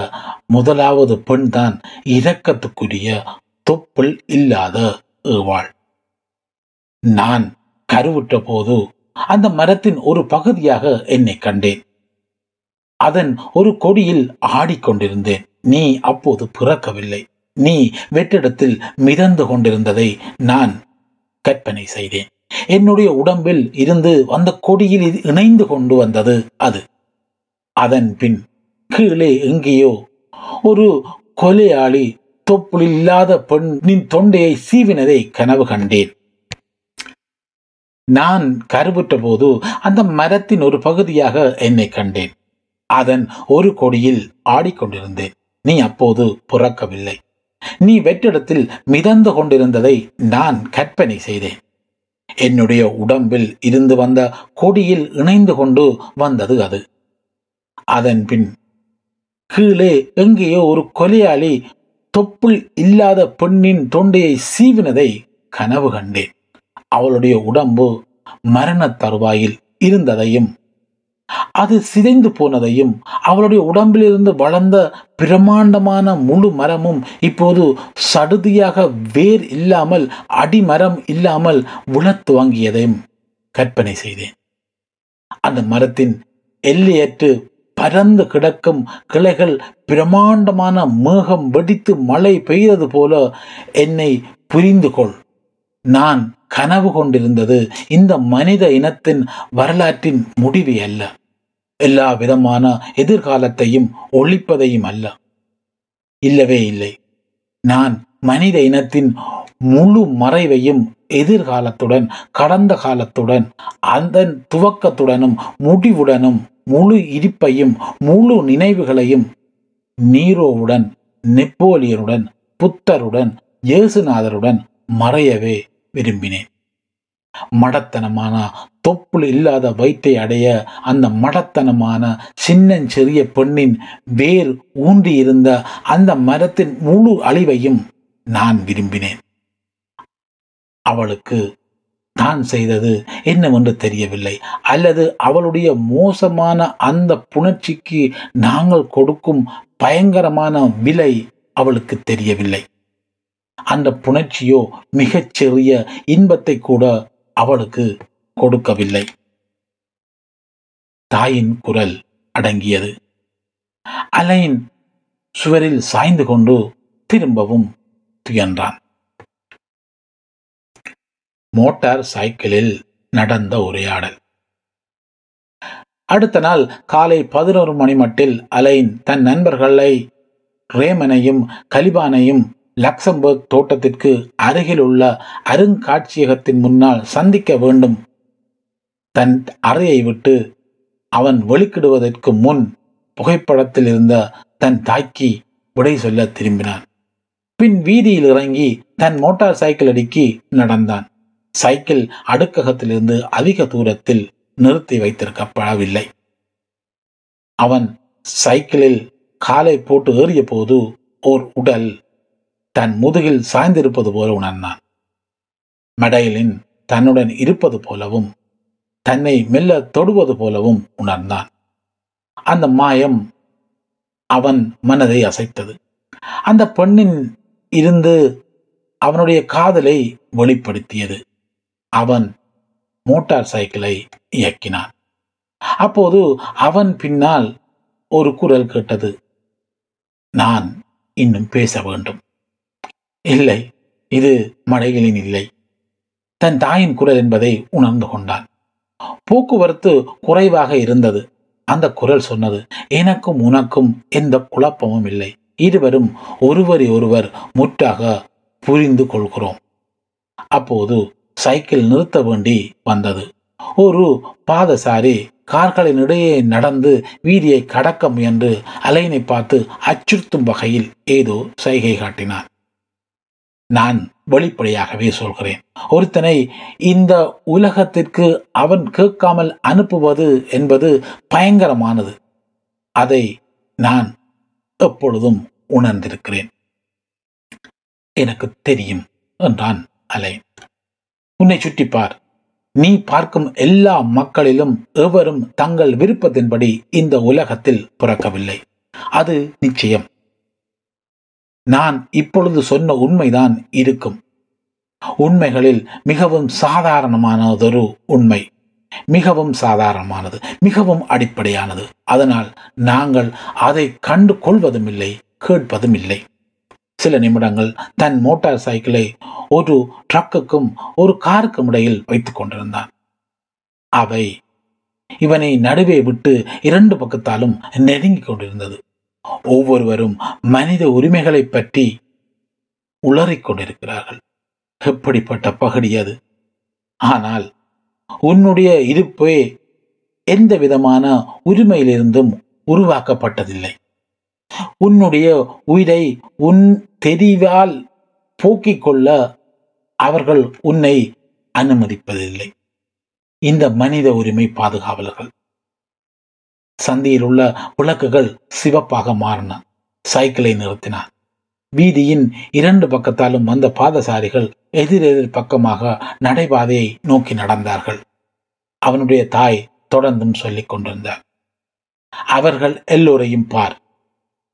முதலாவது பெண் தான் இரக்கத்துக்குரிய தொப்புள் இல்லாத ஏவாள். நான் கருவுற்ற போது அந்த மரத்தின் ஒரு பகுதியாக என்னை கண்டேன். அதன் ஒரு கொடியில் ஆடிக்கொண்டிருந்தேன். நீ அப்போது பிறக்கவில்லை. நீ வெற்றிடத்தில் மிதந்து கொண்டிருந்ததை நான் கற்பனை செய்தேன். என்னுடைய உடம்பில் இருந்து அந்த கொடியில் இணைந்து கொண்டு வந்தது அது. அதன் பின் கீழே எங்கேயோ ஒரு கொலையாளி தொப்புள் இல்லாத பெண்ணின் தொண்டையை சீவினதை கனவு கண்டேன். நான் கருவுற்ற போது அந்த மரத்தின் ஒரு பகுதியாக என்னை கண்டேன். அதன் ஒரு கொடியில் ஆடிக்கொண்டிருந்தேன். நீ அப்போது புறக்கவில்லை. நீ வெற்றிடத்தில் மிதந்து கொண்டிருந்ததை நான் கற்பனை செய்தேன். என்னுடைய உடம்பில் இருந்து வந்த கொடியில் இணைந்து கொண்டு வந்தது அது. அதன் பின் கீழே எங்கேயோ ஒரு கொலையாளி தொப்புள் இல்லாத பெண்ணின் தொண்டையை சீவினதை கனவு கண்டேன். அவளுடைய உடம்பு மரண தருவாயில் இருந்ததையும் அது சிதைந்து போனதையும் அவளுடைய உடம்பிலிருந்து வளர்ந்த பிரமாண்டமான முழு மரமும் இப்போது சடுதியாக வேர் இல்லாமல் அடிமரம் இல்லாமல் விழத் துவங்கியதையும் கற்பனை செய்தேன். அந்த மரத்தின் எல்லையற்று பரந்து கிடக்கும் கிளைகள் பிரமாண்டமான மேகம் வெடித்து மழை பெய்தது போல என்னை புரிந்து கொள். நான் கனவு கொண்டிருந்தது இந்த மனித இனத்தின் வரலாற்றின் முடிவு அல்ல. எல்லா விதமான எதிர்காலத்தையும் ஒழிப்பதையும் அல்ல. இல்லவே இல்லை. நான் மனித இனத்தின் முழு மறைவையும் எதிர்காலத்துடன் கடந்த காலத்துடன் அதன் துவக்கத்துடனும் முடிவுடனும் முழு இருப்பையும் முழு நினைவுகளையும் நீரோவுடன் நெப்போலியனுடன் புத்தருடன் இயேசுநாதருடன் மறையவே விரும்பினேன். மடத்தனமான தொப்புள் இல்லாத வயிற்றை அடைய அந்த மடத்தனமான சின்னஞ்சிறிய பெண்ணின் வேர் ஊன்றியிருந்த அந்த மரத்தின் முழு அழிவையும் நான் விரும்பினேன். அவளுக்கு தான் செய்தது என்னவென்று தெரியவில்லை. அல்லது அவளுடைய மோசமான அந்த புணர்ச்சிக்கு நாங்கள் கொடுக்கும் பயங்கரமான விலை அவளுக்கு தெரியவில்லை. அந்த புணர்ச்சியோ மிகச்சிறிய இன்பத்தை கூட அவளுக்கு கொடுக்கவில்லை. தாயின் குரல் அடங்கியது. அலைன் சுவரில் சாய்ந்து கொண்டு திரும்பவும் துயன்றான் மோட்டார் சைக்கிளில் நடந்த உரையாடல். அடுத்த நாள் காலை பதினோரு மணி மட்டில் அலைன் தன் நண்பர்களை ரேமனையும் கலிபானையும் லக்சம்பர்க் தோட்டத்திற்கு அருகில் உள்ள அருங்காட்சியகத்தின் முன்னால் சந்திக்க வேண்டும். தன் அறையை விட்டு அவன் வெளிக்கிடுவதற்கு முன் புகைப்படத்தில் இருந்த தன் தாய்க்கு விடை சொல்ல திரும்பினான். பின் வீதியில் இறங்கி தன் மோட்டார் சைக்கிள் அடுக்கி நடந்தான். சைக்கிள் அடுக்ககத்திலிருந்து அதிக தூரத்தில் நிறுத்தி வைத்திருக்கப்படவில்லை. அவன் சைக்கிளில் காலை போட்டு ஏறிய போது ஓர் உடல் தன் முதுகில் சாய்ந்திருப்பது போல உணர்ந்தான். மெடைலின் தன்னுடன் இருப்பது போலவும் தன்னை மெல்ல தொடுவது போலவும் உணர்ந்தான். அந்த மாயம் அவன் மனதை அசைத்தது. அந்த பெண்ணின் இருந்து அவனுடைய காதலை வெளிப்படுத்தியது. அவன் மோட்டார் சைக்கிளை இயக்கினான். அப்போது அவன் பின்னால் ஒரு குரல் கேட்டது நான் இன்னும் பேச வேண்டும். இல்லை இது மடைகளின் இல்லை. தன் தாயின் குரல் என்பதை உணர்ந்து கொண்டான். போக்குவரத்து குறைவாக இருந்தது. அந்த குரல் சொன்னது எனக்கும் உனக்கும் எந்த குழப்பமும் இல்லை. இருவரும் ஒருவரை ஒருவர் முற்றாக புரிந்து கொள்கிறோம். அப்போது சைக்கிள் நிறுத்த வேண்டி வந்தது. ஒரு பாதசாரி கார்களின் இடையே நடந்து வீதியை கடக்க முயன்று அலைனை பார்த்து அச்சுறுத்தும் வகையில் ஏதோ சைகை காட்டினான். நான் வெளிப்படையாகவே சொல்கிறேன். ஒருத்தனை இந்த உலகத்திற்கு அவன் கேட்காமல் அனுப்புவது என்பது பயங்கரமானது. அதை நான் எப்பொழுதும் உணர்ந்திருக்கிறேன். எனக்கு தெரியும் என்றான் அலை உன்னை சுற்றிப்பார் நீ பார்க்கும் எல்லா மக்களிலும் எவரும் தங்கள் விருப்பத்தின்படி இந்த உலகத்தில் பிறக்கவில்லை. அது நிச்சயம். நான் இப்பொழுது சொன்ன உண்மைதான் இருக்கும். உண்மைகளில் மிகவும் சாதாரணமானதொரு உண்மை. மிகவும் சாதாரணமானது மிகவும் அடிப்படையானது. அதனால் நாங்கள் அதை கண்டு கொள்வதும் இல்லை கேட்பதும் இல்லை சில நிமிடங்கள் தன் மோட்டார் சைக்கிளை ஒரு ட்ரக்குக்கும் ஒரு காருக்கும் இடையில் வைத்துக் கொண்டிருந்தான். அவை இவனை நடுவே விட்டு இரண்டு பக்கத்தாலும் நெருங்கிக் கொண்டிருந்தது. ஒவ்வொருவரும் மனித உரிமைகளை பற்றி உளறிக் கொண்டிருக்கிறார்கள். எப்படிப்பட்ட பகுதி அது? ஆனால் உன்னுடைய இருப்பே எந்த விதமான உரிமையிலிருந்தும் உருவாக்கப்பட்டதில்லை. உன்னுடைய உயிரை உன் தெரிவால் போக்கிக் கொள்ள அவர்கள் உன்னை அனுமதிப்பதில்லை. இந்த மனித உரிமை பாதுகாவலர்கள் சந்தியில் உள்ள விளக்குகள் சிவப்பாக மாறின. சைக்கிளை நிறுத்தினான். வீதியின் இரண்டு பக்கத்தாலும் வந்த பாதசாரிகள் எதிரெதிர் பக்கமாக நடைபாதையை நோக்கி நடந்தார்கள். அவனுடைய தாய் தொடர்ந்தும் சொல்லிக் கொண்டிருந்தார். அவர்கள் எல்லோரையும் பார்.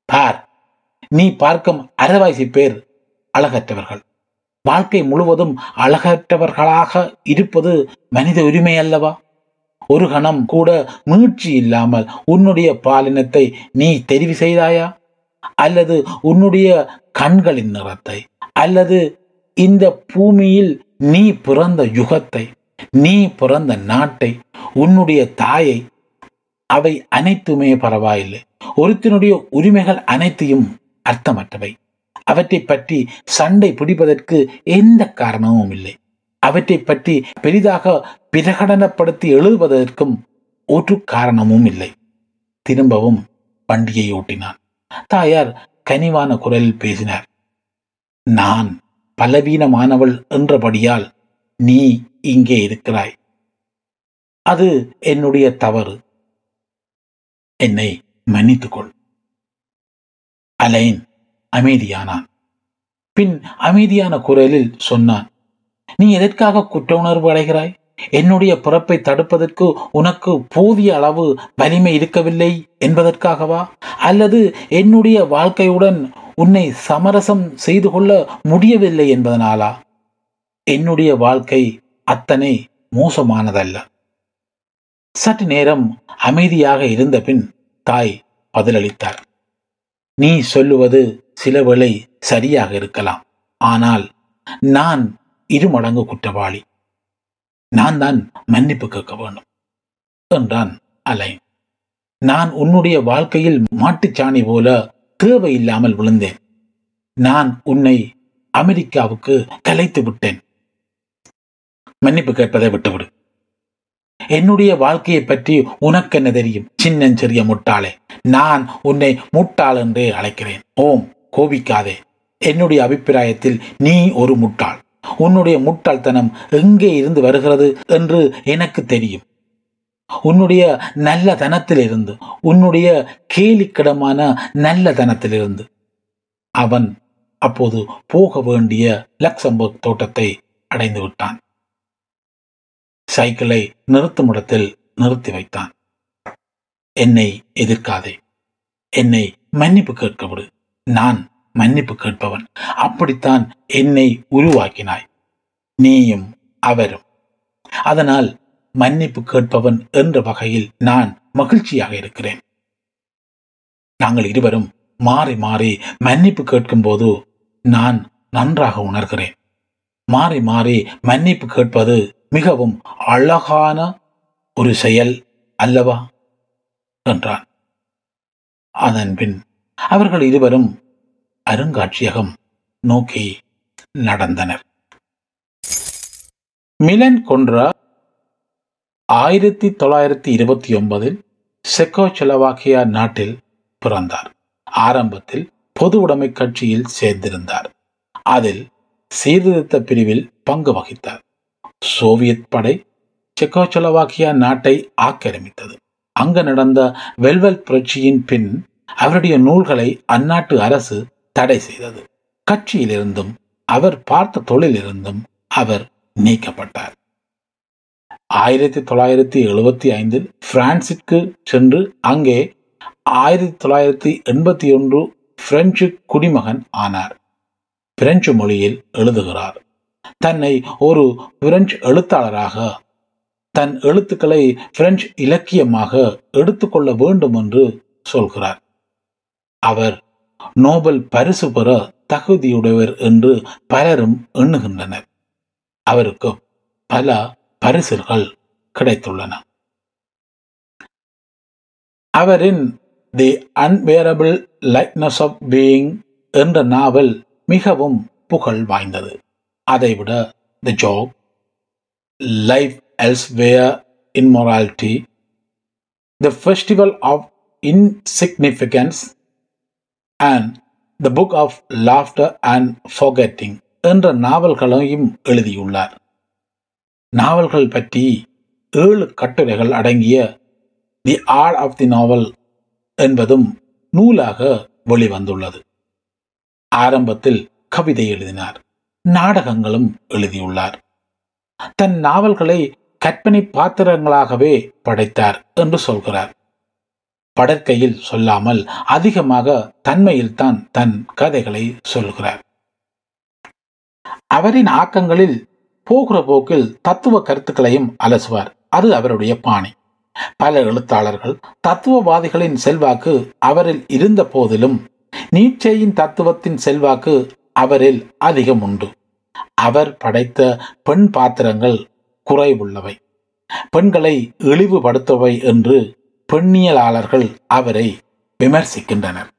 பார் நீ பார்க்கும் அரைவாசி பேர் அழகற்றவர்கள். வாழ்க்கை முழுவதும் அழகற்றவர்களாக இருப்பது மனித உரிமை அல்லவா ஒரு கணம் கூட மீழ்ச்சி இல்லாமல் உன்னுடைய பாலினத்தை நீ தெரிவு செய்தாயா? அல்லது உன்னுடைய கண்களின் நிறத்தை? அல்லது இந்த பூமியில் நீ பிறந்த யுகத்தை? நீ பிறந்த நாட்டை? உன்னுடைய தாயை? அவை அனைத்துமே பரவாயில்லை. ஒருத்தினுடைய உரிமைகள் அனைத்தையும் அர்த்தமற்றவை. அவற்றை பற்றி சண்டை பிடிப்பதற்கு எந்த காரணமும் இல்லை. அவற்றை பற்றி பெரிதாக பிரகடனப்படுத்தி எழுதுவதற்கும் ஒரு காரணமும் இல்லை. திரும்பவும் வண்டியை ஓட்டினான் தாயார் கனிவான குரலில் பேசினார். நான் பலவீனமானவள் என்றபடியால் நீ இங்கே இருக்கிறாய். அது என்னுடைய தவறு. என்னை மன்னித்துக்கொள். அலைன் அமைதியானான். பின் அமைதியான குரலில் சொன்னான். நீ எதற்காக குற்ற உணர்வு அடைகிறாய்? என்னுடைய பிறப்பை தடுப்பதற்கு உனக்கு போதிய அளவு வலிமை இருக்கவில்லை என்பதற்காகவா? அல்லது என்னுடைய வாழ்க்கையுடன் உன்னை சமரசம் செய்து கொள்ள முடியவில்லை என்பதனாலா? என்னுடைய வாழ்க்கை அத்தனை மோசமானதல்ல. சற்று நேரம் அமைதியாக இருந்த பின் தாய் பதிலளித்தார் நீ சொல்லுவது சிலவேளை சரியாக இருக்கலாம். ஆனால் நான் இருமடங்கு குற்றவாளி. நான் தான் மன்னிப்பு கேட்க வேண்டும் என்றான் அலைன். நான் உன்னுடைய வாழ்க்கையில் மாட்டுச்சாணி போல தேவை இல்லாமல் விழுந்தேன். நான் உன்னை அமெரிக்காவுக்கு கலைத்து விட்டேன். மன்னிப்பு கேட்பதை விட்டுவிடு. என்னுடைய வாழ்க்கையை பற்றி உனக்கு என்ன தெரியும் சின்னஞ்சிறிய முட்டாளே? நான் உன்னை முட்டாள் என்றே அழைக்கிறேன். ஓம் கோபிக்காதே. என்னுடைய அபிப்பிராயத்தில் நீ ஒரு முட்டாள். உன்னுடைய முட்டாள்தனம் எங்கே இருந்து வருகிறது என்று எனக்கு தெரியும். உன்னுடைய நல்ல தனத்திலிருந்து உன்னுடைய கேலிக்கிடமான நல்ல தனத்திலிருந்து அவன் அப்போது போக வேண்டிய லக்சம்பர்க் தோட்டத்தை அடைந்து விட்டான். சைக்கிளை நிறுத்தும் இடத்தில் நிறுத்தி வைத்தான். என்னை எதிர்க்காதே. என்னை மன்னிப்பு கேட்க விடு. நான் மன்னிப்பு கேட்பவன். அப்படித்தான் என்னை உருவாக்கினாய். நீயும் அவரும். அதனால் மன்னிப்பு கேட்பவன் என்ற வகையில் நான் மகிழ்ச்சியாக இருக்கிறேன். நாங்கள் இருவரும் மாறி மாறி மன்னிப்பு கேட்கும்போது நான் நன்றாக உணர்கிறேன். மாறி மாறி மன்னிப்பு கேட்பது மிகவும் அழகான ஒரு செயல் அல்லவா? என்றான். அதன் பின் அவர்கள் இருவரும் அருங்காட்சியகம் நோக்கி நடந்தனர். மிலன் கொன்றா ஆயிரத்தி தொள்ளாயிரத்தி இருபத்தி ஒன்பதில் செக்கோசெலவாக்கியா நாட்டில் பிறந்தார். ஆரம்பத்தில் பொது உடைமை கட்சியில் சேர்ந்திருந்தார். அதில் சீர்திருத்த பிரிவில் பங்கு வகித்தார். சோவியத் படை செக்கோசெலவாக்கியா நாட்டை ஆக்கிரமித்தது. அங்கு நடந்த வெல்வெல் புரட்சியின் பின் அவருடைய நூல்களை அந்நாட்டு அரசு தடை செய்தது. கட்சியிலிருந்தும் அவர் பார்த்த தொழிலிருந்தும் அவர் நீக்கப்பட்டார். ஆயிரத்தி தொள்ளாயிரத்தி எழுபத்தி ஐந்தில் பிரான்சிற்கு சென்று அங்கே ஆயிரத்தி தொள்ளாயிரத்தி எண்பத்தி ஒன்று பிரெஞ்சு குடிமகன் ஆனார். பிரெஞ்சு மொழியில் எழுதுகிறார். தன்னை ஒரு பிரெஞ்சு எழுத்தாளராக தன் எழுத்துக்களை பிரெஞ்சு இலக்கியமாக எடுத்துக்கொள்ள வேண்டும் என்று சொல்கிறார். அவர் நோபல் பரிசு பெற தகுதியுடையவர் என்று பலரும் எண்ணுகின்றனர். அவருக்கு பல பரிசுகள் கிடைத்துள்ளன. அவரின் the unbearable lightness of being என்ற நாவல் மிகவும் புகழ் வாய்ந்தது. அதைவிட the joke life elsewhere immortality the festival of insignificance and the book of laughter and forgetting என்ற நாவல்களையும் எழுதியுள்ளார். நாவல்கள் பற்றி ஏழு கட்டுரைகள் அடங்கிய தி ஆர்ட் ஆஃப் தி நாவல் என்பதும் நூலாக வெளிவந்துள்ளது. ஆரம்பத்தில் கவிதை எழுதினார் நாடகங்களும் எழுதியுள்ளார். தன் நாவல்களை கற்பனை பாத்திரங்களாகவே படைத்தார் என்று சொல்கிறார். படற்கையில் சொல்லாமல் அதிகமாக தன்மையில்தான் தன் கதைகளை சொல்கிறார். அவரின் ஆக்கங்களில் போகிற போக்கில் தத்துவ கருத்துக்களையும் அலசுவார். அது அவருடைய பாணி. பல எழுத்தாளர்கள் தத்துவவாதிகளின் செல்வாக்கு அவரில் இருந்த போதிலும் நீச்சையின் தத்துவத்தின் செல்வாக்கு அவரில் அதிகம் உண்டு. அவர் படைத்த பெண் பாத்திரங்கள் குறைவுள்ளவை. பெண்களை இழிவுபடுத்தவை என்று பெண்ணியலாளர்கள் அவரை விமர்சிக்கின்றனர்.